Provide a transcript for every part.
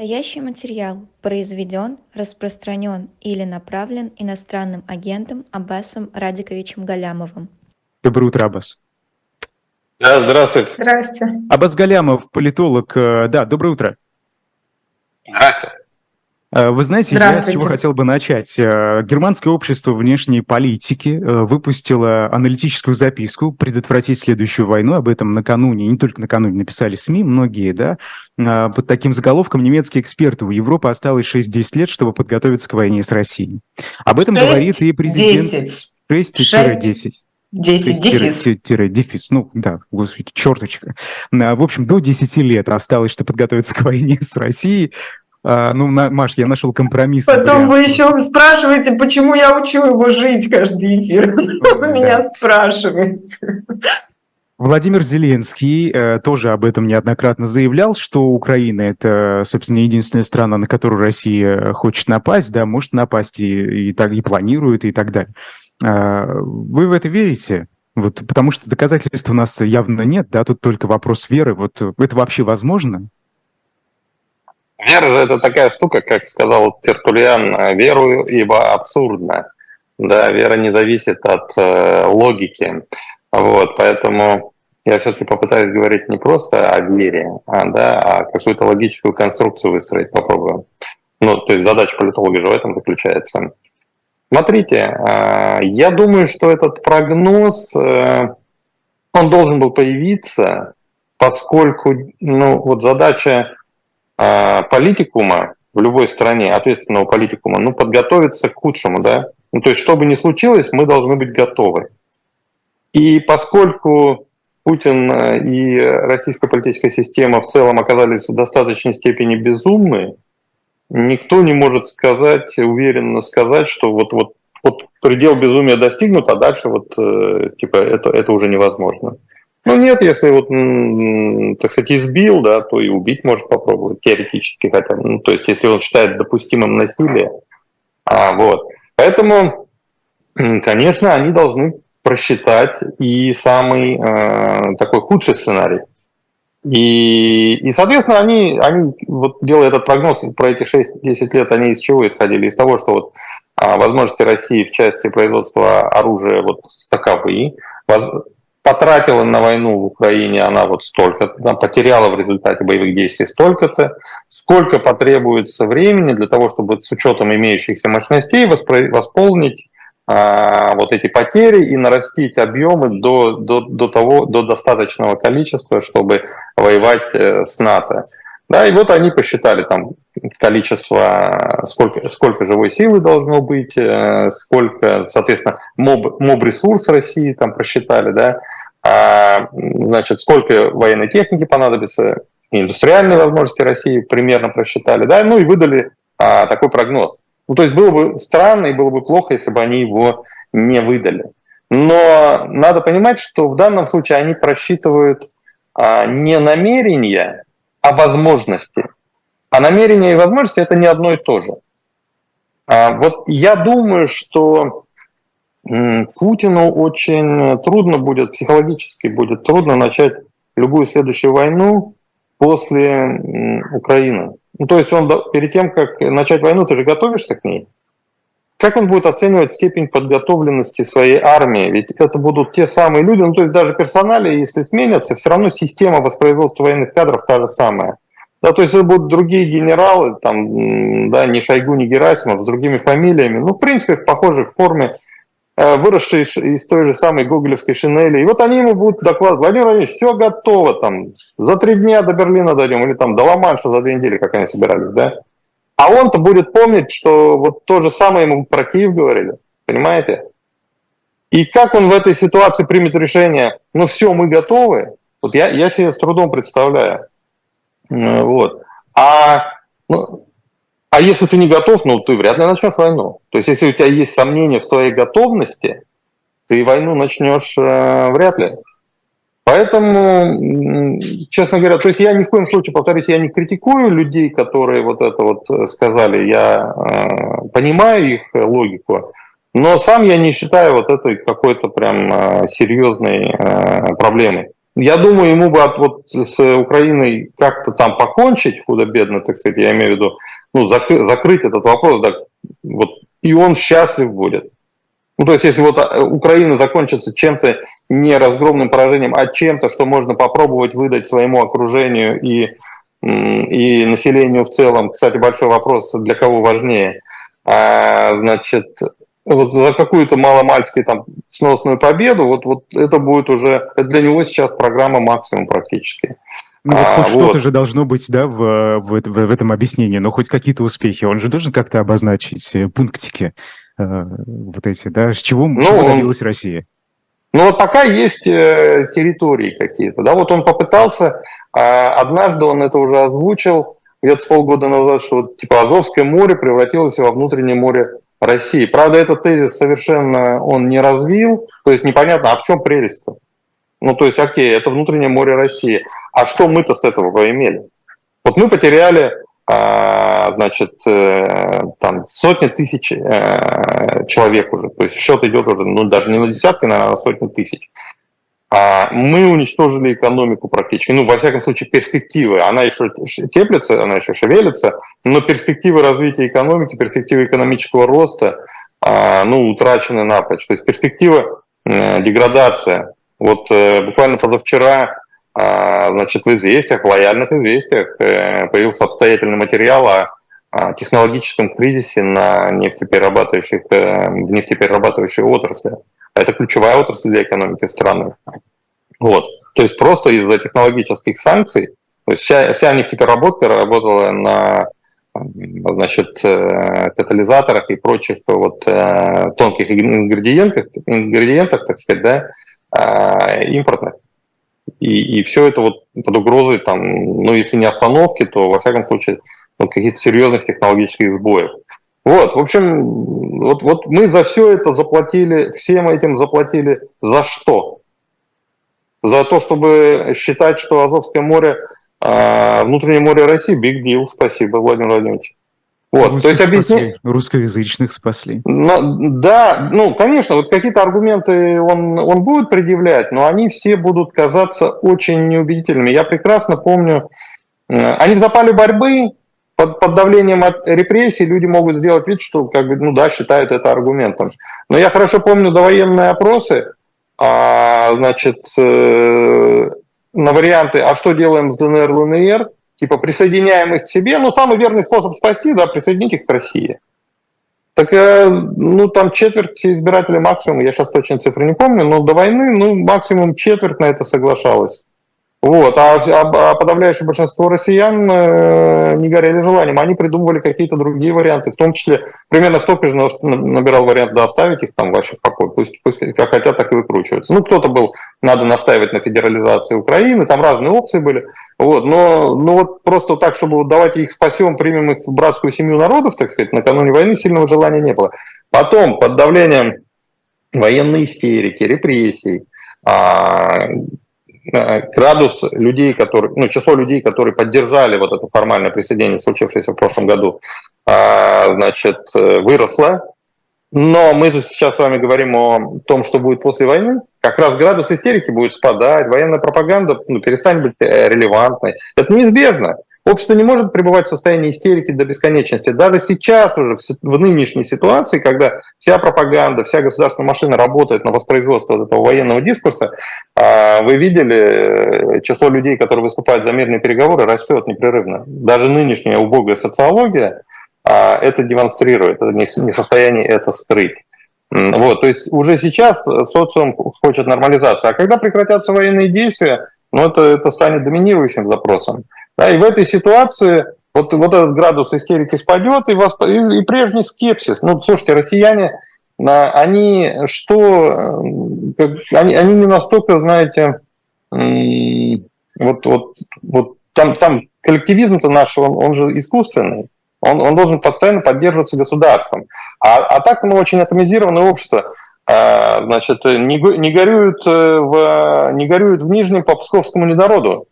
Настоящий материал произведен, распространен или направлен иностранным агентом Аббасом Радиковичем Галямовым. Доброе утро, Аббас. Да, здравствуйте. Здрасте. Аббас Галямов, политолог. Э, да, доброе утро. Здравствуйте. Э, вы знаете, я с чего хотел бы начать. Э, Германское общество внешней политики э, выпустило аналитическую записку «Предотвратить следующую войну». Об этом накануне, не только накануне, написали СМИ, многие, да. Под таким заголовком немецкие эксперты. У Европы осталось 6-10 лет, чтобы подготовиться к войне с Россией. Об этом 6, говорит и президент... 10. 6-10. 10, дефис. Тире, дефис, ну да, господи, черточка. В общем, до 10 лет осталось, чтобы подготовиться к войне с Россией. А, ну, на, Маш, я нашел компромисс. Потом вариант. вы еще спрашиваете, почему я учу его жить каждый эфир. Вы меня спрашиваете. Владимир Зеленский э, тоже об этом неоднократно заявлял, что Украина это, собственно, единственная страна, на которую Россия хочет напасть, да, может напасть и, и, так, и планирует, и так далее. Э, вы в это верите? Вот, потому что доказательств у нас явно нет, да, тут только вопрос веры. Вот это вообще возможно? Вера же это такая штука, как сказал Тертулиан, верую, ибо абсурдно. Да, вера не зависит от э, логики. Вот, поэтому я все-таки попытаюсь говорить не просто о вере, а, да, а какую-то логическую конструкцию выстроить попробую. Ну, то есть задача политолога же в этом заключается. Смотрите, э, я думаю, что этот прогноз, э, он должен был появиться, поскольку, ну, вот задача политикума в любой стране, ответственного политикума, ну, подготовиться к худшему, да. Ну, то есть, что бы ни случилось, мы должны быть готовы. И поскольку Путин э, и российская политическая система в целом оказались в достаточной степени безумны, никто не может сказать, уверенно сказать, что вот, вот, вот предел безумия достигнут, а дальше вот э, типа это, это уже невозможно. Ну нет, если вот, так сказать, избил, да, то и убить может попробовать, теоретически хотя бы. Ну, то есть, если он считает допустимым насилие. А, вот. Поэтому, конечно, они должны просчитать и самый э, такой худший сценарий. И, и соответственно, они, они, вот делая этот прогноз про эти 6-10 лет, они из чего исходили? Из того, что вот а, возможности России в части производства оружия вот таковы, потратила на войну в Украине она вот столько-то, она потеряла в результате боевых действий столько-то, сколько потребуется времени для того, чтобы с учетом имеющихся мощностей восполнить а, вот эти потери и нарастить объемы до, до, до, того, до достаточного количества, чтобы воевать э, с НАТО. Да, и вот они посчитали там количество, сколько, сколько живой силы должно быть, э, сколько, соответственно, моб, моб ресурс России там просчитали, да, значит, сколько военной техники понадобится, индустриальные возможности России примерно просчитали, да, ну и выдали а, такой прогноз. Ну, то есть было бы странно и было бы плохо, если бы они его не выдали. Но надо понимать, что в данном случае они просчитывают а, не намерения, а возможности. А намерения и возможности это не одно и то же. А, вот я думаю, что Путину очень трудно будет, психологически будет трудно начать любую следующую войну после Украины. Ну, то есть он перед тем, как начать войну, ты же готовишься к ней. Как он будет оценивать степень подготовленности своей армии? Ведь это будут те самые люди, ну то есть даже персонали, если сменятся, все равно система воспроизводства военных кадров та же самая. Да, то есть это будут другие генералы, там, да, не Шойгу, не Герасимов, с другими фамилиями. Ну, в принципе, в похожей форме Э, выросший из той же самой гоголевской шинели. И вот они ему будут докладывать, Владимир Владимирович, все готово, там, за три дня до Берлина дойдем, или там до Ла-Манша за две недели, как они собирались, да? А он-то будет помнить, что вот то же самое ему про Киев говорили, понимаете? И как он в этой ситуации примет решение, ну все, мы готовы, вот я, я себе с трудом представляю. Вот. А ну, а если ты не готов, ну ты вряд ли начнешь войну. То есть если у тебя есть сомнения в своей готовности, ты войну начнешь э, вряд ли. Поэтому, честно говоря, то есть я ни в коем случае, повторюсь, я не критикую людей, которые вот это вот э, сказали, я э, понимаю их логику, но сам я не считаю вот этой какой-то прям э, серьезной э, проблемой. Я думаю, ему бы от, вот с Украиной как-то там покончить худо-бедно, так сказать, я имею в виду, ну, закры, закрыть этот вопрос, да, вот, и он счастлив будет. Ну, то есть, если вот э, Украина закончится чем-то не разгромным поражением, а чем-то, что можно попробовать выдать своему окружению и, и населению в целом, кстати, большой вопрос, для кого важнее, а, значит, вот за какую-то маломальски там сносную победу, вот, вот это будет уже, это для него сейчас программа максимум практически. Ну, вот а, хоть вот. что-то же должно быть, да, в, в, в, этом объяснении, но хоть какие-то успехи. Он же должен как-то обозначить э, пунктики э, вот эти, да, с чего, ну, чего добилась Россия. Ну, вот пока есть э, территории какие-то, да, вот он попытался, э, однажды он это уже озвучил, где-то с полгода назад, что вот, типа Азовское море превратилось во внутреннее море России. Правда, этот тезис совершенно он не развил, то есть непонятно, а в чем прелесть-то? Ну, то есть, окей, это внутреннее море России. А что мы-то с этого поимели? Вот мы потеряли, а, значит, э, там сотни тысяч э, человек уже. То есть счет идет уже, ну, даже не на десятки, а на сотни тысяч. А мы уничтожили экономику практически. Ну, во всяком случае, перспективы. Она еще теплится, она еще шевелится, но перспективы развития экономики, перспективы экономического роста, а, ну, утрачены напрочь. То есть перспектива э, деградация. Вот э, буквально позавчера а, значит, в известиях, в лояльных известиях э, появился обстоятельный материал о технологическом кризисе на нефтеперерабатывающих, в нефтеперерабатывающей отрасли. Это ключевая отрасль для экономики страны. Вот. То есть просто из-за технологических санкций, то есть вся, вся нефтепереработка работала на значит, э, катализаторах и прочих вот э, тонких ингредиентах, ингредиентах, так сказать, да, э, импортных. И, и все это вот под угрозой, там, ну, если не остановки, то, во всяком случае, ну, каких-то серьезных технологических сбоев. Вот, в общем, вот, вот мы за все это заплатили, всем этим заплатили за что? За то, чтобы считать, что Азовское море, э, внутреннее море России, big deal, спасибо, Владимир Владимирович. Вот, Русских то есть объяснить... Русскоязычных спасли. Но, да, ну, конечно, вот какие-то аргументы он, он будет предъявлять, но они все будут казаться очень неубедительными. Я прекрасно помню, э, они в запале борьбы под, под давлением от репрессий люди могут сделать вид, что как бы, ну да, считают это аргументом. Но я хорошо помню довоенные опросы, а, значит, э, на варианты, а что делаем с ДНР, ЛНР, типа присоединяем их к себе, ну самый верный способ спасти, да, присоединить их к России. Так, э, ну, там четверть избирателей максимум, я сейчас точно цифры не помню, но до войны, ну, максимум четверть на это соглашалась. Вот. А, а, а подавляющее большинство россиян э, не горели желанием. Они придумывали какие-то другие варианты. В том числе примерно столько же набирал вариант да, оставить их там вообще в покое. Пусть, пусть как хотят, так и выкручиваются. Ну, кто-то был, надо настаивать на федерализации Украины, там разные опции были. Вот. Но ну, вот просто так, чтобы вот давайте их спасем, примем их в братскую семью народов, так сказать, накануне войны сильного желания не было. Потом, под давлением военной истерики, репрессий, а, градус людей, которые, ну, число людей, которые поддержали вот это формальное присоединение, случившееся в прошлом году, а, значит, э, выросло. Но мы же сейчас с вами говорим о том, что будет после войны. Как раз градус истерики будет спадать, военная пропаганда ну, перестанет быть э, релевантной. Это неизбежно. Общество не может пребывать в состоянии истерики до бесконечности. Даже сейчас уже, в нынешней ситуации, когда вся пропаганда, вся государственная машина работает на воспроизводство вот этого военного дискурса, а, вы видели, э, число людей, которые выступают за мирные переговоры, растет непрерывно. Даже нынешняя убогая социология а, это демонстрирует, это не в состоянии это скрыть. Вот, то есть уже сейчас социум хочет нормализации. А когда прекратятся военные действия, ну, это, это станет доминирующим запросом. Да, и в этой ситуации вот, вот этот градус истерики спадет, и, вас, и, и прежний скепсис. Ну, слушайте, россияне, они что, они, они не настолько, знаете, вот, вот, вот там, там коллективизм-то наш, он, он же искусственный. Он, он должен постоянно поддерживаться государством. А, а так мы очень атомизированное общество. А, значит, не, не, горюют э, в, не горюют в Нижнем по псковскому недороду.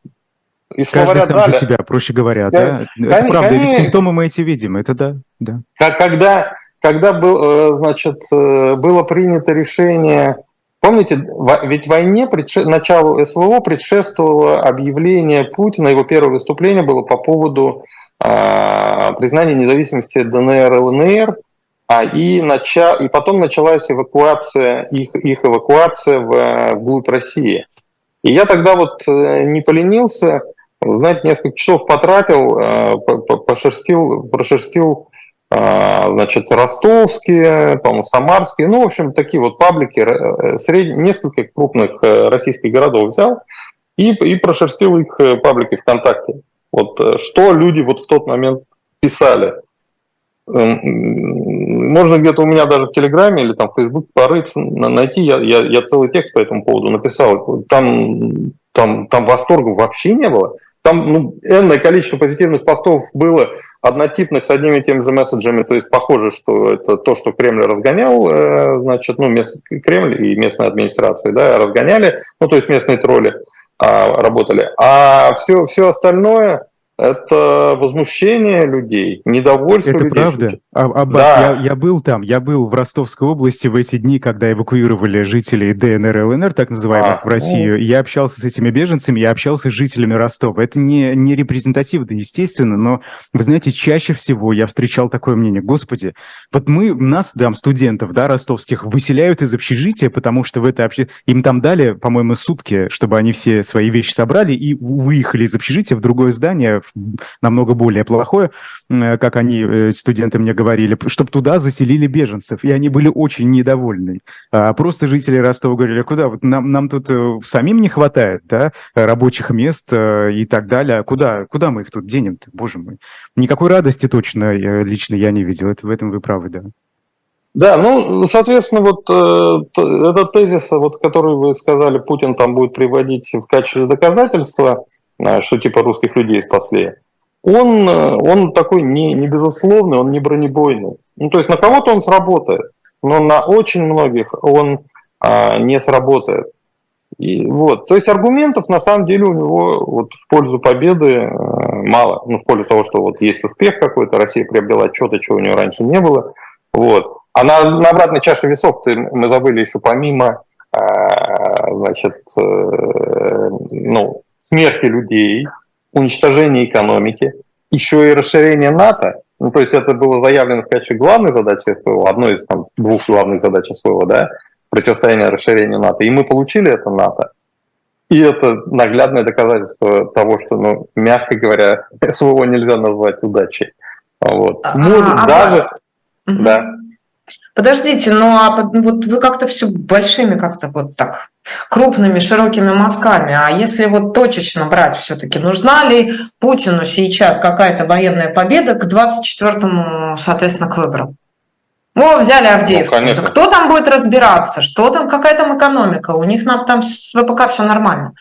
И Каждый сам за себя, проще говоря, да? да? Это правда, ведь симптомы мы эти видим, это да. да. Как, когда, когда был, э, значит, э, было принято решение Помните, ведь войне, началу СВО предшествовало объявление Путина, его первое выступление было по поводу э, признания независимости ДНР и ЛНР, а, и, нача... и потом началась эвакуация, их, их эвакуация в, вглубь России. И я тогда вот э, не поленился, знаете, несколько часов потратил, э, пошерстил, прошерстил а, значит, ростовские, по-моему, самарские, ну, в общем, такие вот паблики, э, сред... несколько крупных э, российских городов взял и, и прошерстил их э, паблики ВКонтакте. Вот что люди вот в тот момент писали. Эм, можно где-то у меня даже в Телеграме или там в Фейсбуке порыться, найти, я, я, я целый текст по этому поводу написал. Там, там, там восторга вообще не было. Там ну, энное количество позитивных постов было однотипных с одними и теми же месседжами, то есть похоже, что это то, что Кремль разгонял, э, значит, ну, мест, Кремль и местная администрация, да, разгоняли, ну, то есть местные тролли а, работали. А все, все остальное, это возмущение людей, недовольство это людей. Это правда? А, Аббас, да. я, я был там, я был в Ростовской области в эти дни, когда эвакуировали жителей ДНР и ЛНР, так называемых, а, в Россию. Ну... Я общался с этими беженцами, я общался с жителями Ростова. Это не, не репрезентативно, естественно, но, вы знаете, чаще всего я встречал такое мнение. Господи, вот мы, нас, там, студентов, да, ростовских, выселяют из общежития, потому что в это обще... им там дали, по-моему, сутки, чтобы они все свои вещи собрали и выехали из общежития в другое здание, намного более плохое, э, как они, э, студенты мне говорили, чтобы туда заселили беженцев. И они были очень недовольны. А просто жители Ростова говорили, куда? Вот нам, нам тут э, самим не хватает да, рабочих мест и так далее. Куда, куда мы их тут денем -то? Боже мой. Никакой радости точно лично я не видел. Это, в этом вы правы, да. Да, ну, соответственно, вот э, этот тезис, вот, который вы сказали, Путин там будет приводить в качестве доказательства, что типа русских людей спасли, он, э, он такой не, не безусловный, он не бронебойный. Ну, то есть на кого-то он сработает, но на очень многих он а, не сработает. И вот, то есть аргументов на самом деле у него вот в пользу победы э, мало, ну в пользу того, что вот есть успех какой-то, Россия приобрела что-то, чего у нее раньше не было, вот. А на, на обратной чаше весов мы забыли еще помимо, э, значит, ну смерти людей, уничтожение экономики, еще и расширение НАТО. Ну, то есть это было заявлено в качестве главной задачи СВО, одной из там, двух главных задач СВО, да, противостояние расширению НАТО. И мы получили это НАТО. И это наглядное доказательство того, что, ну, мягко говоря, СВО нельзя назвать удачей. Вот. А, Может, а, даже... Вас... Да. Подождите, ну а вот вы как-то все большими, как-то вот так крупными, широкими мазками. А если вот точечно брать все-таки, нужна ли Путину сейчас какая-то военная победа к 24-му, соответственно, к выборам? О, взяли Авдеевку. Ну, конечно. Кто там будет разбираться? Что там, какая там экономика? У них там с ВПК все нормально.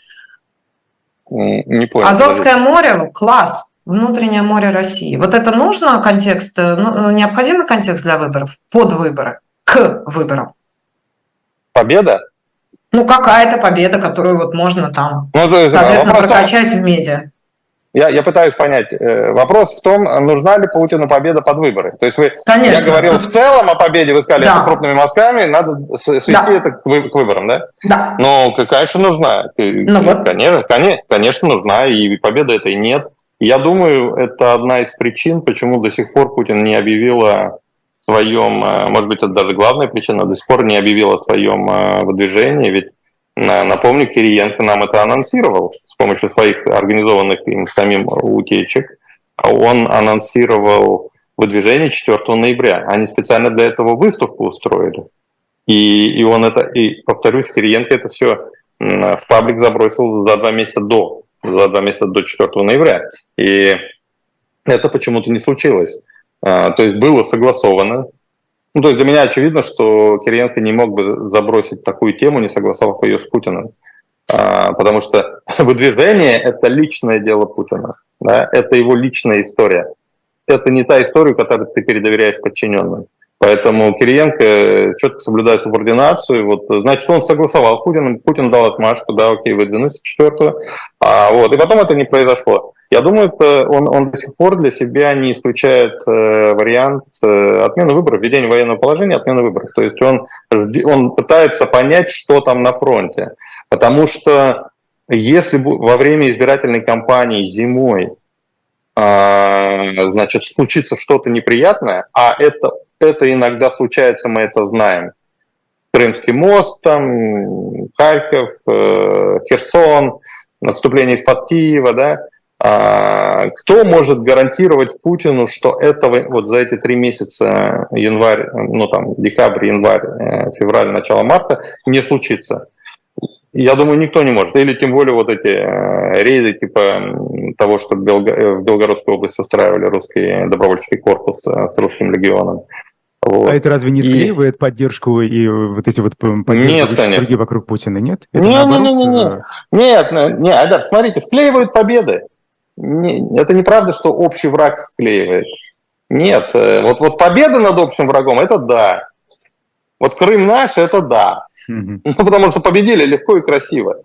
Не понял. Азовское море, класс внутреннее море России. Вот это нужно контекст, э, ну, необходимый контекст для выборов, под выборы, к выборам? Победа? Ну, какая-то победа, которую вот можно там, ну, есть, соответственно, прокачать в медиа. Я, я пытаюсь понять. Э, вопрос в том, нужна ли Путину победа под выборы. То есть вы, Конечно. я говорил в целом о победе, вы сказали, да. это крупными мазками, надо свести да. это к, к выборам, да? Да. Ну, конечно, нужна. Ну, вот. конечно, конечно, конечно, нужна, и победа этой нет. Я думаю, это одна из причин, почему до сих пор Путин не объявил о своем, э, может быть, это даже главная причина, до сих пор не объявил о своем э, выдвижении, ведь Напомню, Кириенко нам это анонсировал с помощью своих организованных им самим утечек. Он анонсировал выдвижение 4 ноября. Они специально для этого выставку устроили. И, и он это, и повторюсь, Кириенко это все в паблик забросил за два месяца до за два месяца до 4 ноября. И это почему-то не случилось. А, то есть было согласовано. Ну, то есть для меня очевидно, что Кириенко не мог бы забросить такую тему, не согласовав ее с Путиным. А, потому что выдвижение – это личное дело Путина. Да? Это его личная история. Это не та история, которую ты передоверяешь подчиненным. Поэтому Кириенко четко соблюдает субординацию. Вот, значит, он согласовал Путин, Путин дал отмашку, да, окей, выдвинусь четвертую. А, вот, и потом это не произошло. Я думаю, это он, он до сих пор для себя не исключает э, вариант э, отмены выборов, введения военного положения, отмены выборов. То есть он, он пытается понять, что там на фронте. Потому что если во время избирательной кампании зимой э, значит, случится что-то неприятное, а это, это иногда случается, мы это знаем, Крымский мост, там, Харьков, э, Херсон, наступление из-под Киева, да, а, кто может гарантировать Путину, что этого вот за эти три месяца, январь, ну там декабрь, январь, э, февраль, начало марта, не случится? Я думаю, никто не может. Или тем более вот эти э, рейды типа того, что в, Белго... в Белгородской области устраивали русский добровольческий корпус с русским легионом. Вот. А это разве не склеивает и... поддержку и вот эти вот поддержки вокруг Путина, нет? Это нет, нет, нет, нет, нет, нет, нет, Айдар, смотрите, склеивают победы не, это неправда, что общий враг склеивает. Нет, э, вот, вот победа над общим врагом – это да. Вот Крым наш – это да. Mm-hmm. Ну, потому что победили легко и красиво.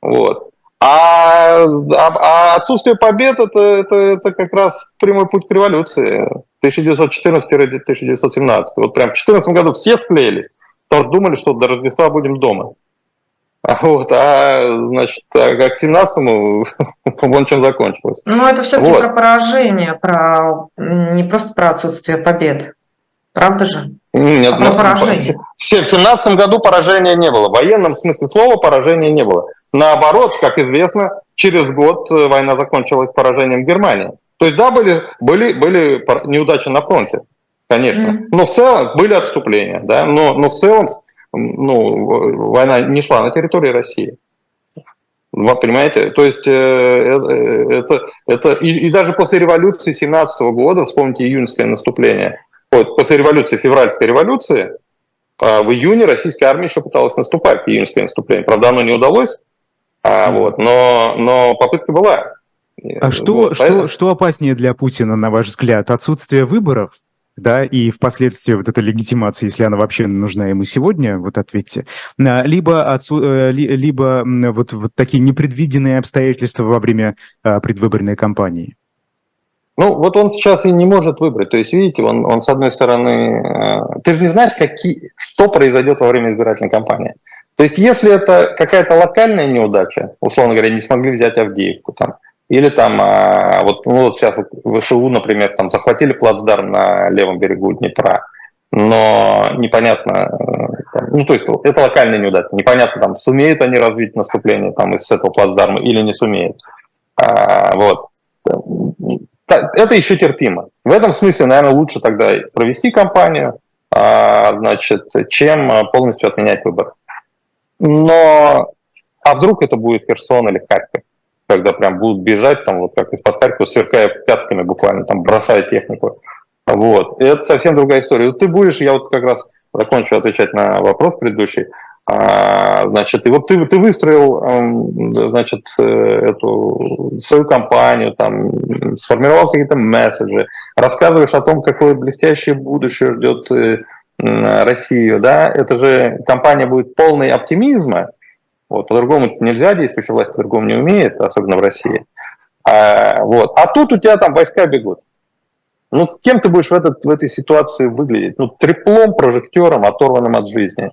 Вот. А, а, а отсутствие побед это, это, это как раз прямой путь к революции 1914-1917. Вот прям в 2014 году все склеились, потому что думали, что до Рождества будем дома. А вот, а, значит, а к 17-му вон чем закончилось. Ну, это все-таки вот. про поражение, про не просто про отсутствие побед. Правда же? Нет, а поражение. В 17 году поражения не было. В военном смысле слова поражения не было. Наоборот, как известно, через год э, война закончилась поражением Германии. То есть, да, были, были, были неудачи на фронте, конечно. Mm-hmm. Но в целом были отступления, да. Но, но в целом ну, война не шла на территории России. Вы понимаете? То есть э, э, это, это и, и даже после революции 17 года, вспомните июньское наступление, вот, после революции, февральской революции, а, в июне российская армия еще пыталась наступать, июньское наступление. Правда, оно не удалось, а, вот, но, но попытка была. А что, вот, что, поэтому... что опаснее для Путина, на ваш взгляд? Отсутствие выборов да, и впоследствии вот эта легитимация, если она вообще нужна ему сегодня, вот ответьте, а, либо, отсу, э, либо вот, вот такие непредвиденные обстоятельства во время а, предвыборной кампании? Ну, вот он сейчас и не может выбрать. То есть, видите, он, он с одной стороны... Э, ты же не знаешь, какие, что произойдет во время избирательной кампании. То есть, если это какая-то локальная неудача, условно говоря, не смогли взять Авдеевку, там, или там, а, вот, ну, вот сейчас ВСУ, например, там захватили плацдарм на левом берегу Днепра, но непонятно, э, там, ну, то есть это локальная неудача, непонятно, там, сумеют они развить наступление там из этого плацдарма или не сумеют. А, вот. Это еще терпимо. В этом смысле, наверное, лучше тогда провести кампанию, а, значит, чем полностью отменять выборы. Но, а вдруг это будет Херсон или Харьков? когда прям будут бежать, там, вот как из-под Харькова, сверкая пятками буквально, там, бросая технику. Вот. И это совсем другая история. Ты будешь, я вот как раз закончу отвечать на вопрос предыдущий, а, значит, и вот ты, ты выстроил, значит, э, эту свою компанию, там, сформировал какие-то месседжи, рассказываешь о том, какое блестящее будущее ждет э, Россию, да, это же компания будет полной оптимизма, вот, по-другому нельзя, действующая власть по-другому не умеет, особенно в России. А, вот. а тут у тебя там войска бегут. Ну, кем ты будешь в, этот, в этой ситуации выглядеть? Ну, треплом, прожектором, оторванным от жизни.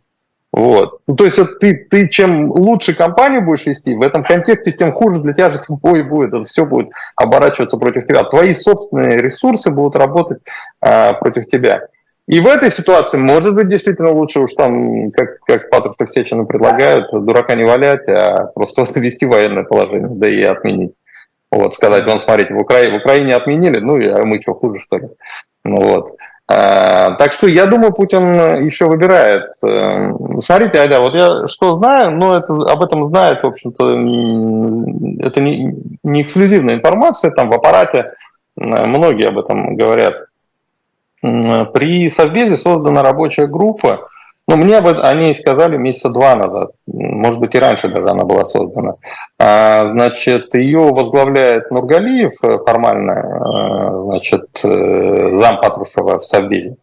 Вот. Ну, то есть вот ты, ты чем лучше компанию будешь вести, в этом контексте, тем хуже для тебя же свой будет. Это все будет оборачиваться против тебя. Твои собственные ресурсы будут работать а, против тебя. И в этой ситуации, может быть, действительно лучше уж там, как, как Патрушев Сечину предлагают, дурака не валять, а просто ввести военное положение, да и отменить. Вот, сказать, вон, смотрите, в, Укра... в Украине отменили, ну, а мы что, хуже, что ли? Ну, вот. А, так что я думаю, Путин еще выбирает. Эм, смотрите, Айда, вот я что знаю, но это, об этом знает, в общем-то, это не, не эксклюзивная информация, там в аппарате многие об этом говорят. При Совбезе создана рабочая группа, ну, мне об этом они сказали месяца два назад, может быть, и раньше даже она была создана. А, значит, ее возглавляет Нургалиев формально, а, значит, э, зам Патрушева в Совбезе.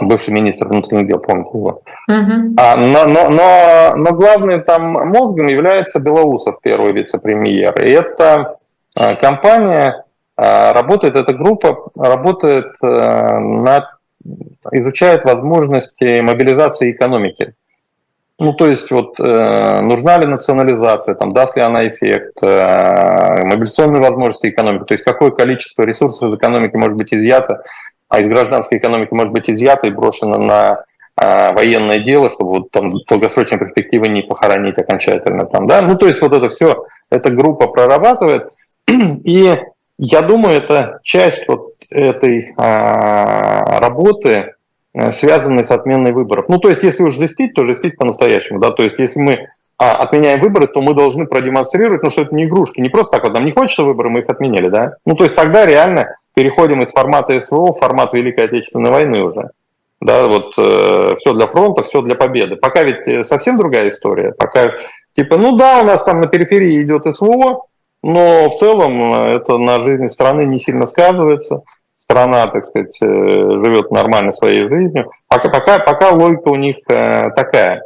бывший министр внутренних дел, помните его. Uh-huh. А, но, но, но, но главным там мозгом является Белоусов, первый вице-премьер. И эта компания а, работает, эта группа работает над изучает возможности мобилизации экономики. Ну, то есть, вот, э, нужна ли национализация, там, даст ли она эффект, э, мобилизационные возможности экономики, то есть, какое количество ресурсов из экономики может быть изъято а из гражданской экономики может быть изъято и брошено на а, военное дело, чтобы вот там долгосрочные перспективы не похоронить окончательно там, да, ну то есть вот это все, эта группа прорабатывает, и я думаю, это часть вот этой а, работы, э, связанной с отменой выборов. Ну то есть если уж жестить, то жестить по-настоящему, да, то есть если мы а, отменяем выборы, то мы должны продемонстрировать, ну, что это не игрушки, не просто так вот, нам не хочется выборы, мы их отменяли, да? Ну, то есть тогда реально переходим из формата СВО в формат Великой Отечественной войны уже. Да, вот э, все для фронта, все для победы. Пока ведь э, совсем другая история. Пока, типа, ну да, у нас там на периферии идет СВО, но в целом э, это на жизни страны не сильно сказывается. Страна, так сказать, э, живет нормально своей жизнью. Пока, пока, пока логика у них такая.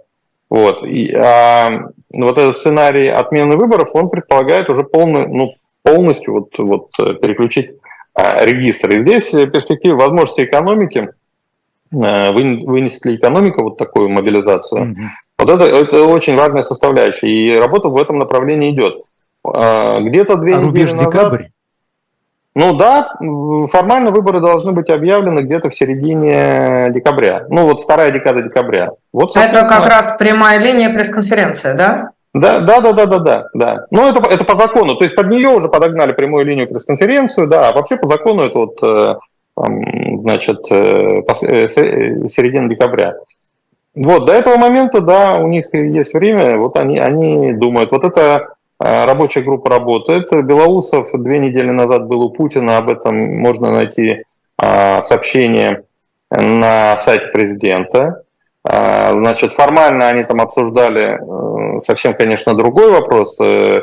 Вот, и, а, вот этот сценарий отмены выборов, он предполагает уже полный, ну, полностью вот, вот переключить а, регистр. И здесь перспектива возможности экономики, а, вынесет ли экономика вот такую мобилизацию, mm-hmm. вот это, это очень важная составляющая. И работа в этом направлении идет. А, где-то две а недели назад... декабрь? Ну да, формально выборы должны быть объявлены где-то в середине декабря. Ну вот вторая декада декабря. Вот, это как раз прямая линия пресс-конференция, да? Да, да, да, да, да, да, да. Ну это, это по закону. То есть под нее уже подогнали прямую линию пресс-конференцию, да, а вообще по закону это вот, э, значит, э, э, середина декабря. Вот, до этого момента, да, у них есть время, вот они, они думают, вот это рабочая группа работает. Белоусов две недели назад был у Путина, об этом можно найти а, сообщение на сайте президента. А, значит, формально они там обсуждали э, совсем, конечно, другой вопрос, э,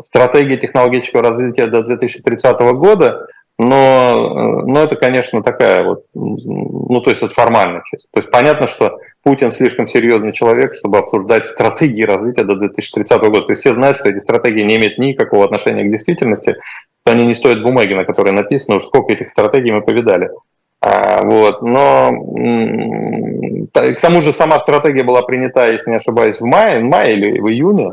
стратегии технологического развития до 2030 года, но, э, но это, конечно, такая вот, ну, то есть это формальная часть. То есть понятно, что Путин слишком серьезный человек, чтобы обсуждать стратегии развития до 2030 года. То есть все знают, что эти стратегии не имеют никакого отношения к действительности, что они не стоят бумаги, на которой написано, уж сколько этих стратегий мы повидали. А, вот, но к тому же сама стратегия была принята, если не ошибаюсь, в мае, в мае или в июне,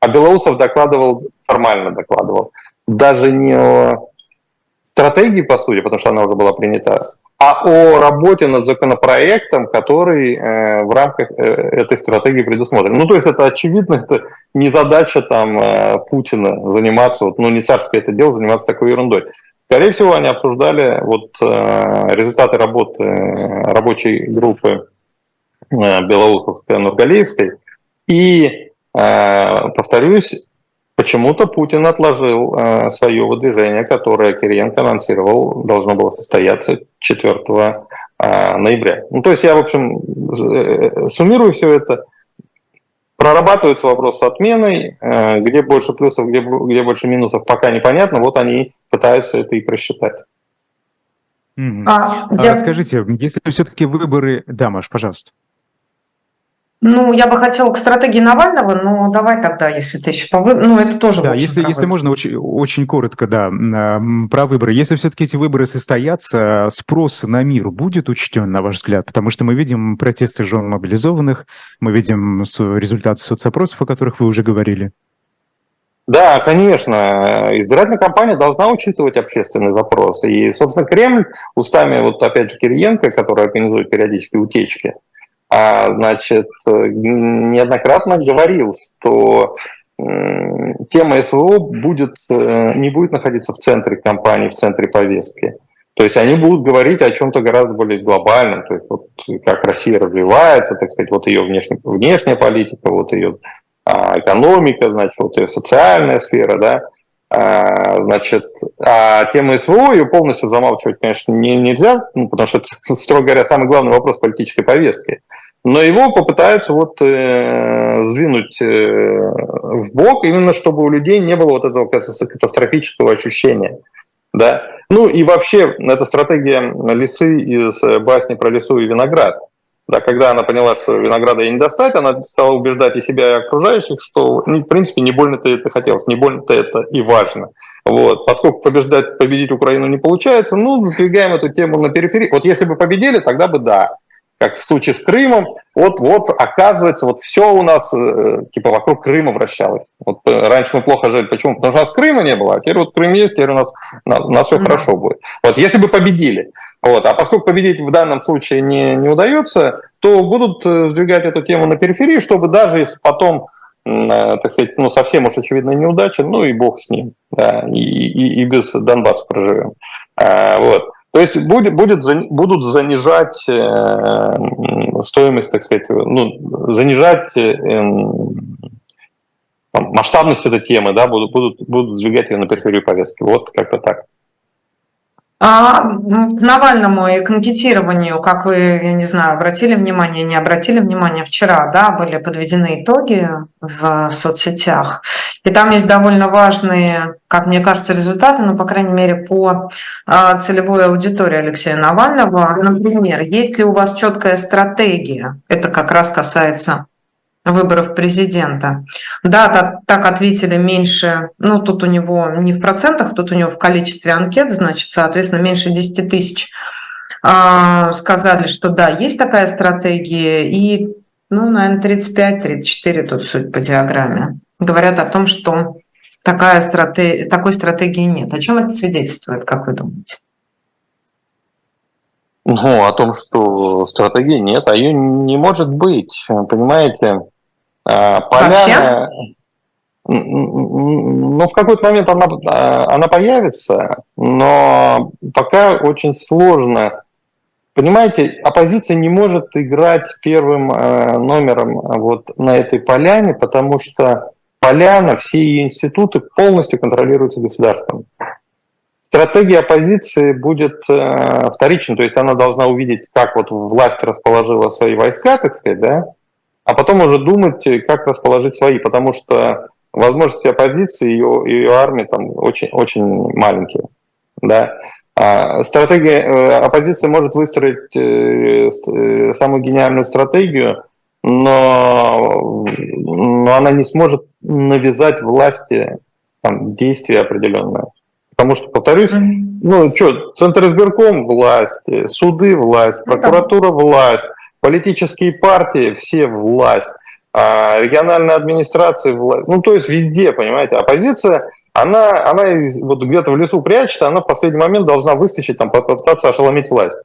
а Белоусов докладывал, формально докладывал, даже не о стратегии, по сути, потому что она уже была принята, а о работе над законопроектом, который э, в рамках э, этой стратегии предусмотрен. Ну, то есть это очевидно, это не задача там э, Путина заниматься, вот, ну, не царское это дело, заниматься такой ерундой. Скорее всего, они обсуждали вот э, результаты работы э, рабочей группы э, Белоусовской-Нургалиевской, и, э, повторюсь, Почему-то Путин отложил э, свое выдвижение, которое Кириенко анонсировал, должно было состояться 4 э, ноября. Ну, то есть я, в общем, э, суммирую все это. Прорабатывается вопрос с отменой, э, где больше плюсов, где, где больше минусов, пока непонятно. Вот они пытаются это и просчитать. Mm-hmm. А, я... Скажите, если все-таки выборы... Да, Маш, пожалуйста. Ну, я бы хотела к стратегии Навального, но давай тогда, если ты еще повы... Ну, это тоже... Да, если, если можно, очень, очень коротко, да, про выборы. Если все-таки эти выборы состоятся, спрос на мир будет учтен, на ваш взгляд? Потому что мы видим протесты жен мобилизованных, мы видим результаты соцопросов, о которых вы уже говорили. Да, конечно. Избирательная кампания должна учитывать общественный запрос. И, собственно, Кремль устами, вот опять же, Кириенко, который организует периодически утечки, а, значит, неоднократно говорил, что тема СВО будет, э, не будет находиться в центре кампании, в центре повестки. То есть они будут говорить о чем-то гораздо более глобальном, то есть вот как Россия развивается, так сказать, вот ее внешняя, внешняя политика, вот ее а, экономика, значит, вот ее социальная сфера, да, значит, а тему СВО ее полностью замалчивать, конечно, не, нельзя, ну, потому что это, строго говоря, самый главный вопрос политической повестки. Но его попытаются вот э, сдвинуть э, в бок, именно чтобы у людей не было вот этого катастрофического ощущения. Да? Ну и вообще, это стратегия лисы из басни про лису и виноград. Да, когда она поняла, что винограда ей не достать, она стала убеждать и себя, и окружающих, что, ну, в принципе, не больно-то это хотелось, не больно-то это и важно. Вот. Поскольку побеждать, победить Украину не получается, ну, сдвигаем эту тему на периферии. Вот если бы победили, тогда бы да как в случае с Крымом, вот, вот оказывается, вот все у нас э, типа вокруг Крыма вращалось. Вот э, раньше мы плохо жили. Почему? Потому что у нас Крыма не было, а теперь вот Крым есть, теперь у нас, у нас все mm-hmm. хорошо будет. Вот если бы победили. Вот, а поскольку победить в данном случае не, не удается, то будут э, сдвигать эту тему на периферии, чтобы даже если потом так сказать, ну, совсем уж очевидная неудача, ну и бог с ним, да, и, и, и без Донбасса проживем. А, вот. То есть будет, будет, будут занижать э, стоимость, так сказать, ну, занижать э, там, масштабность этой темы, да, будут, будут, будут сдвигать ее на периферию повестки. Вот как-то так. А к Навальному и к как вы, я не знаю, обратили внимание, не обратили внимание, вчера да, были подведены итоги в соцсетях. И там есть довольно важные, как мне кажется, результаты, ну, по крайней мере, по а, целевой аудитории Алексея Навального. Например, есть ли у вас четкая стратегия? Это как раз касается выборов президента. Да, так, ответили меньше, ну тут у него не в процентах, тут у него в количестве анкет, значит, соответственно, меньше 10 тысяч а, сказали, что да, есть такая стратегия, и, ну, наверное, 35-34 тут суть по диаграмме. Говорят о том, что такая стратег... такой стратегии нет. О чем это свидетельствует, как вы думаете? Ну, о том, что стратегии нет, а ее не может быть. Понимаете, а, поляна... Ну, в какой-то момент она, а, она появится, но пока очень сложно. Понимаете, оппозиция не может играть первым а, номером вот на этой поляне, потому что поляна, все ее институты полностью контролируются государством. Стратегия оппозиции будет э, вторичной, то есть она должна увидеть, как вот власть расположила свои войска, так сказать, да, а потом уже думать, как расположить свои, потому что возможности оппозиции, ее, ее армии там очень, очень маленькие. Да. А стратегия, э, оппозиция может выстроить э, э, самую гениальную стратегию, но, но она не сможет навязать власти там, действия определенные. Потому что, повторюсь, ну что, Центр избирком – власть, суды – власть, ну прокуратура – власть, политические партии, все власть, а региональная администрация, власть. Ну, то есть везде, понимаете, оппозиция, она, она вот где-то в лесу прячется, она в последний момент должна выскочить, там, попытаться ошеломить власть.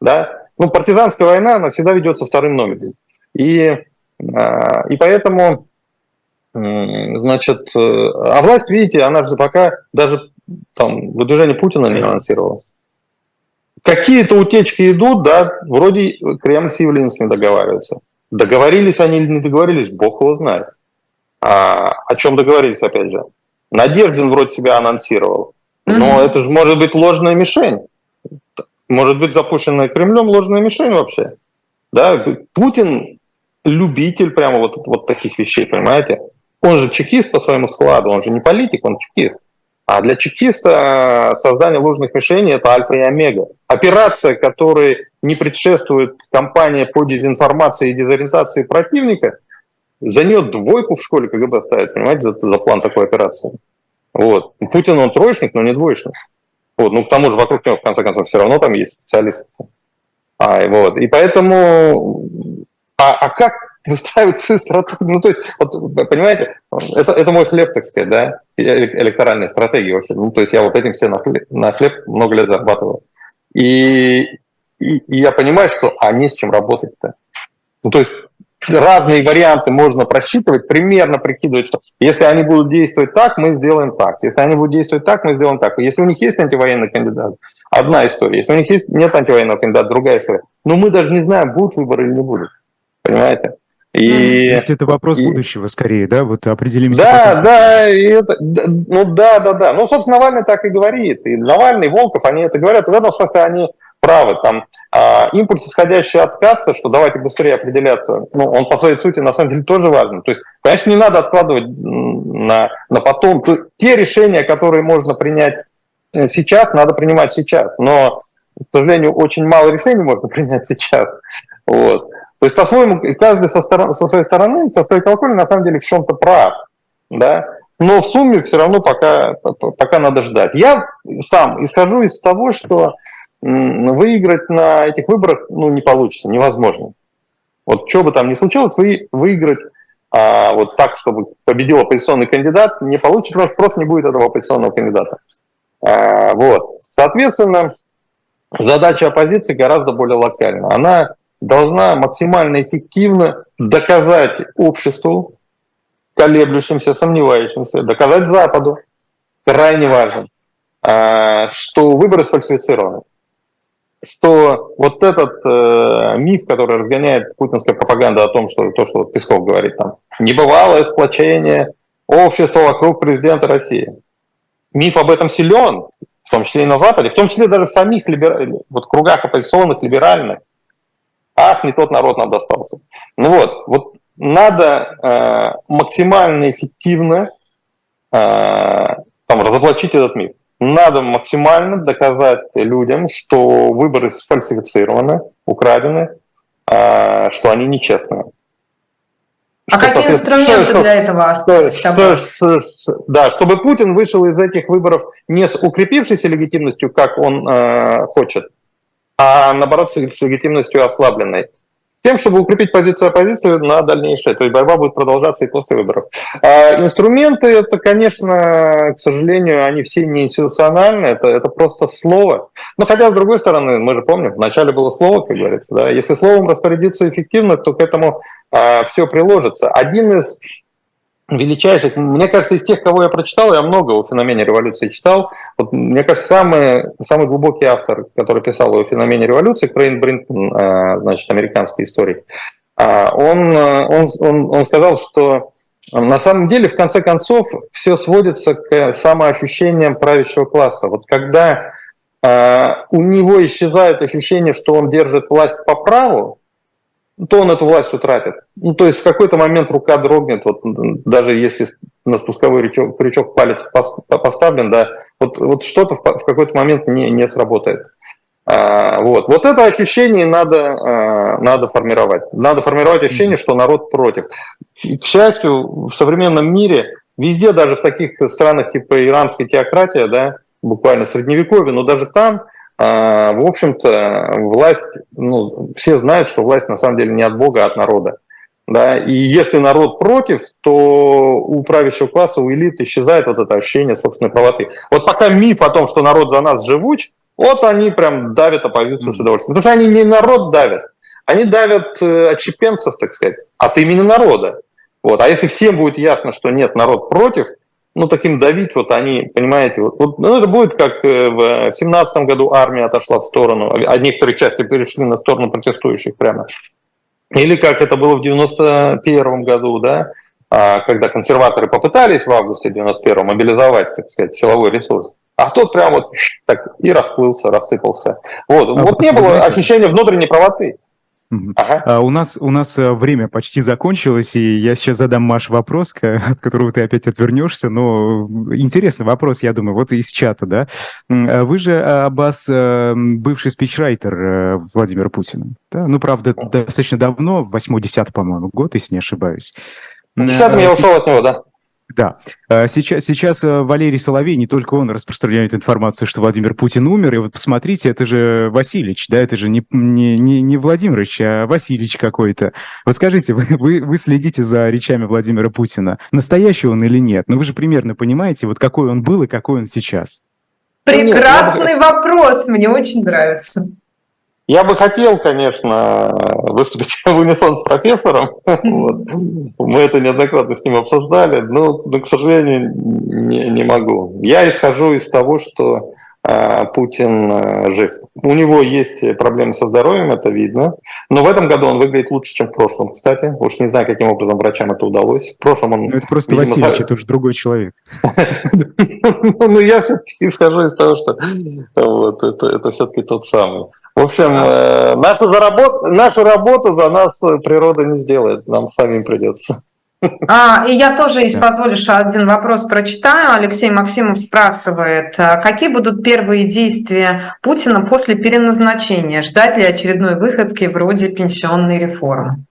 Да? Ну, партизанская война, она всегда ведется вторым номером. И, а, и поэтому, значит, э, а власть, видите, она же пока даже там выдвижение Путина не анонсировала. Какие-то утечки идут, да, вроде Кремль с Явлинским договаривается. Договорились они или не договорились, бог его знает. А, о чем договорились, опять же? Надеждин вроде себя анонсировал. Но mm-hmm. это же может быть ложная мишень. Может быть запущенная Кремлем ложная мишень вообще. Да, Путин любитель прямо вот, вот таких вещей, понимаете? Он же чекист по своему складу, он же не политик, он чекист. А для чекиста э, создание ложных мишеней – это альфа и омега. Операция, которой не предшествует кампания по дезинформации и дезориентации противника, за нее двойку в школе КГБ ставит, понимаете, за, за план такой операции. Вот. Путин, он троечник, но не двоечник. Вот. Ну, к тому же вокруг него, в конце концов, все равно там есть специалисты. А, вот. И поэтому... А, а как выстраивать свою стратегию. Ну, то есть, вот, понимаете, это, это мой хлеб, так сказать, да, электоральная стратегия вообще. Ну, то есть я вот этим все на хлеб, на хлеб много лет зарабатываю. И, и, и я понимаю, что они с чем работать-то. Ну, то есть разные варианты можно просчитывать, примерно прикидывать, что если они будут действовать так, мы сделаем так. Если они будут действовать так, мы сделаем так. Если у них есть антивоенный кандидат, одна история. Если у них есть, нет антивоенного кандидата, другая история. Но мы даже не знаем, будут выборы или не будут. Понимаете? И... То есть это вопрос и... будущего скорее, да? Вот определимся. Да, потом. да, и это, ну да, да, да. Ну, собственно, Навальный так и говорит. И Навальный, и Волков, они это говорят. В этом смысле они правы. Там а, импульс, исходящий от КАЦа, что давайте быстрее определяться, ну, он по своей сути на самом деле тоже важен. То есть, конечно, не надо откладывать на, на потом. То, те решения, которые можно принять сейчас, надо принимать сейчас. Но, к сожалению, очень мало решений можно принять сейчас. Вот. То есть, по-своему, каждый со, стороны, со своей стороны, со своей колокольни, на самом деле, в чем-то прав. Да? Но в сумме все равно пока, пока надо ждать. Я сам исхожу из того, что выиграть на этих выборах ну, не получится, невозможно. Вот что бы там ни случилось, вы, выиграть а, вот так, чтобы победил оппозиционный кандидат, не получится, потому что просто не будет этого оппозиционного кандидата. А, вот. Соответственно, задача оппозиции гораздо более локальна. Она должна максимально эффективно доказать обществу, колеблющимся, сомневающимся, доказать Западу, крайне важно, а, что выборы сфальсифицированы что вот этот э, миф, который разгоняет путинская пропаганда о том, что то, что Песков говорит там, небывалое сплочение общества вокруг президента России. Миф об этом силен, в том числе и на Западе, в том числе даже в самих либер... вот, кругах оппозиционных, либеральных. Ах, не тот народ нам достался. Ну вот, вот надо э, максимально эффективно э, там, разоблачить этот миф надо максимально доказать людям, что выборы сфальсифицированы, украдены, а, что они нечестные. А что, какие инструменты что, для этого остались? Что, что, да, чтобы Путин вышел из этих выборов не с укрепившейся легитимностью, как он э, хочет, а наоборот с легитимностью ослабленной тем, чтобы укрепить позицию оппозиции на дальнейшее. То есть борьба будет продолжаться и после выборов. А инструменты, это, конечно, к сожалению, они все не институциональные, это, это просто слово. Но хотя, с другой стороны, мы же помним, вначале было слово, как говорится. Да? Если словом распорядиться эффективно, то к этому а, все приложится. Один из величайших, мне кажется, из тех, кого я прочитал, я много о феномене революции читал. Вот, мне кажется, самый, самый глубокий автор, который писал о феномене революции, Крейн Бринтон, э, значит, американский историк, а, он, он, он, он сказал, что на самом деле, в конце концов, все сводится к самоощущениям правящего класса. Вот когда э, у него исчезает ощущение, что он держит власть по праву, то он эту власть утратит. Ну, то есть в какой-то момент рука дрогнет, вот даже если на спусковой крючок, крючок палец поставлен, да, вот, вот что-то в, в какой-то момент не, не сработает. А, вот. вот это ощущение надо, а, надо формировать. Надо формировать ощущение, что народ против. К счастью, в современном мире, везде, даже в таких странах типа иранской теократия, да, буквально средневековье, но даже там в общем-то, власть, ну, все знают, что власть на самом деле не от Бога, а от народа. Да? И если народ против, то у правящего класса, у элиты исчезает вот это ощущение собственной правоты. Вот пока миф о том, что народ за нас живуч, вот они прям давят оппозицию с удовольствием. Потому что они не народ давят, они давят э, отщепенцев, так сказать, от имени народа. Вот. А если всем будет ясно, что нет, народ против – ну, таким давить, вот они, понимаете, вот, вот ну, это будет как э, в семнадцатом году армия отошла в сторону, а некоторые части перешли на сторону протестующих прямо. Или как это было в 91 году, да, а, когда консерваторы попытались в августе 91 мобилизовать, так сказать, силовой ресурс. А тот прям вот так и расплылся, рассыпался. Вот, а вот не было ощущения внутренней правоты. Ага. А, у, нас, у нас э, время почти закончилось, и я сейчас задам Маш вопрос, от которого ты опять отвернешься, но интересный вопрос, я думаю, вот из чата, да. А вы же, Аббас, э, бывший спичрайтер э, Владимира Путина, да? Ну, правда, достаточно давно, 8-10, по-моему, год, если не ошибаюсь. В 10 я ушел от него, да. Да. А, сейчас, сейчас э, Валерий Соловей, не только он распространяет информацию, что Владимир Путин умер. И вот посмотрите, это же Васильевич, да, это же не, не, не, не Владимирович, а Васильевич какой-то. Вот скажите, вы, вы, вы следите за речами Владимира Путина. Настоящий он или нет? Ну вы же примерно понимаете, вот какой он был и какой он сейчас. Прекрасный вопрос, мне очень нравится. Я бы хотел, конечно, выступить в унисон с профессором. Вот. Мы это неоднократно с ним обсуждали, но, но к сожалению, не, не могу. Я исхожу из того, что э, Путин э, жив. У него есть проблемы со здоровьем, это видно. Но в этом году он выглядит лучше, чем в прошлом, кстати. Уж не знаю, каким образом врачам это удалось. В прошлом он... Ну, это просто видимо, Васильевич, это уже другой человек. Ну, я все-таки исхожу из того, что это все-таки тот самый. В общем, э, нашу, заработ... нашу работу за нас природа не сделает, нам самим придется. А, и я тоже, если позволишь, один вопрос прочитаю. Алексей Максимов спрашивает, а какие будут первые действия Путина после переназначения? Ждать ли очередной выходки вроде пенсионной реформы?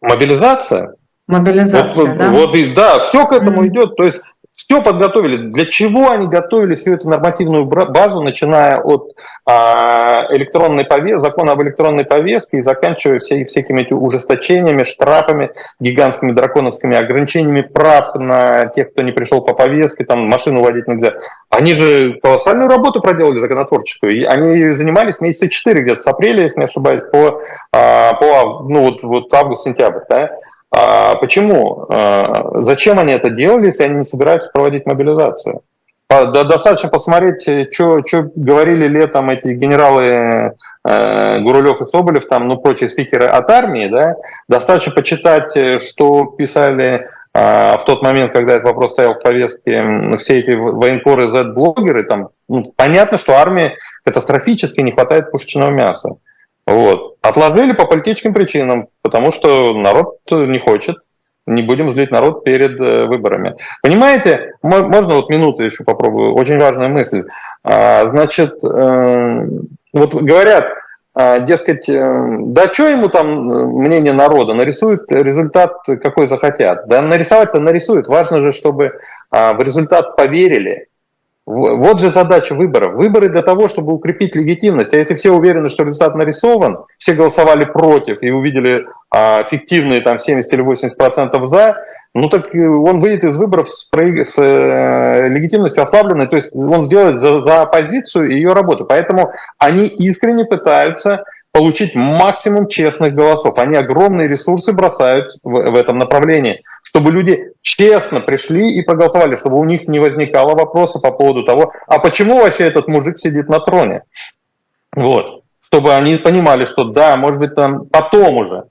Мобилизация? Мобилизация, вот, да? Вот, и, да, все к этому mm. идет. То есть все подготовили. Для чего они готовили всю эту нормативную базу, начиная от а, электронной повестки, закона об электронной повестке и заканчивая все, всякими эти ужесточениями, штрафами, гигантскими драконовскими ограничениями прав на тех, кто не пришел по повестке, там машину водить нельзя. Они же колоссальную работу проделали законотворческую. И они занимались месяца четыре где-то с апреля, если не ошибаюсь, по, а, по ну, вот, вот август-сентябрь. Да? А почему? А зачем они это делали, если они не собираются проводить мобилизацию? Достаточно посмотреть, что говорили летом эти генералы э, Гурулев и Соболев, там, ну, прочие спикеры от армии, да, достаточно почитать, что писали э, в тот момент, когда этот вопрос стоял в повестке, все эти военкоры, Z-блогеры, там, ну, понятно, что армии катастрофически не хватает пушечного мяса. Вот. Отложили по политическим причинам, потому что народ не хочет. Не будем злить народ перед э, выборами. Понимаете, можно вот минуту еще попробую, очень важная мысль. А, значит, э, вот говорят, а, дескать, э, да что ему там мнение народа, нарисуют результат, какой захотят. Да нарисовать-то нарисуют, важно же, чтобы а, в результат поверили, вот же задача выборов. Выборы для того, чтобы укрепить легитимность. А если все уверены, что результат нарисован, все голосовали против и увидели а, фиктивные там 70 или 80 процентов за, ну так он выйдет из выборов с, с э, легитимностью ослабленной, то есть он сделает за, за оппозицию ее работу. Поэтому они искренне пытаются получить максимум честных голосов. Они огромные ресурсы бросают в, в этом направлении, чтобы люди честно пришли и проголосовали, чтобы у них не возникало вопроса по поводу того, а почему вообще этот мужик сидит на троне. Вот. Чтобы они понимали, что да, может быть, там потом уже.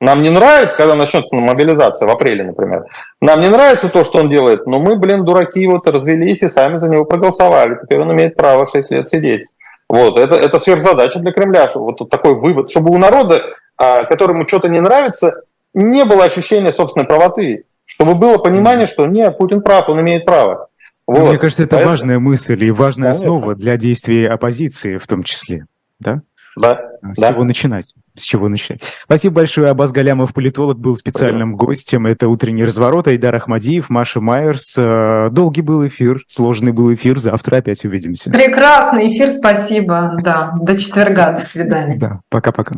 Нам не нравится, когда начнется мобилизация в апреле, например. Нам не нравится то, что он делает, но мы, блин, дураки, вот развелись и сами за него проголосовали. Теперь он имеет право 6 лет сидеть. Вот, это, это сверхзадача для Кремля, вот такой вывод, чтобы у народа, а, которому что-то не нравится, не было ощущения собственной правоты, чтобы было понимание, что нет, Путин прав, он имеет право. Вот. Мне кажется, это Поэтому... важная мысль и важная Конечно. основа для действий оппозиции в том числе, да? Да. С да. чего начинать? С чего начинать? Спасибо большое. Абаз Галямов, политолог, был специальным Спасибо. гостем. Это «Утренний разворот». Айдар Ахмадиев, Маша Майерс. Э, долгий был эфир, сложный был эфир. Завтра опять увидимся. Прекрасный эфир, спасибо. Да, до четверга, до свидания. Да, пока-пока.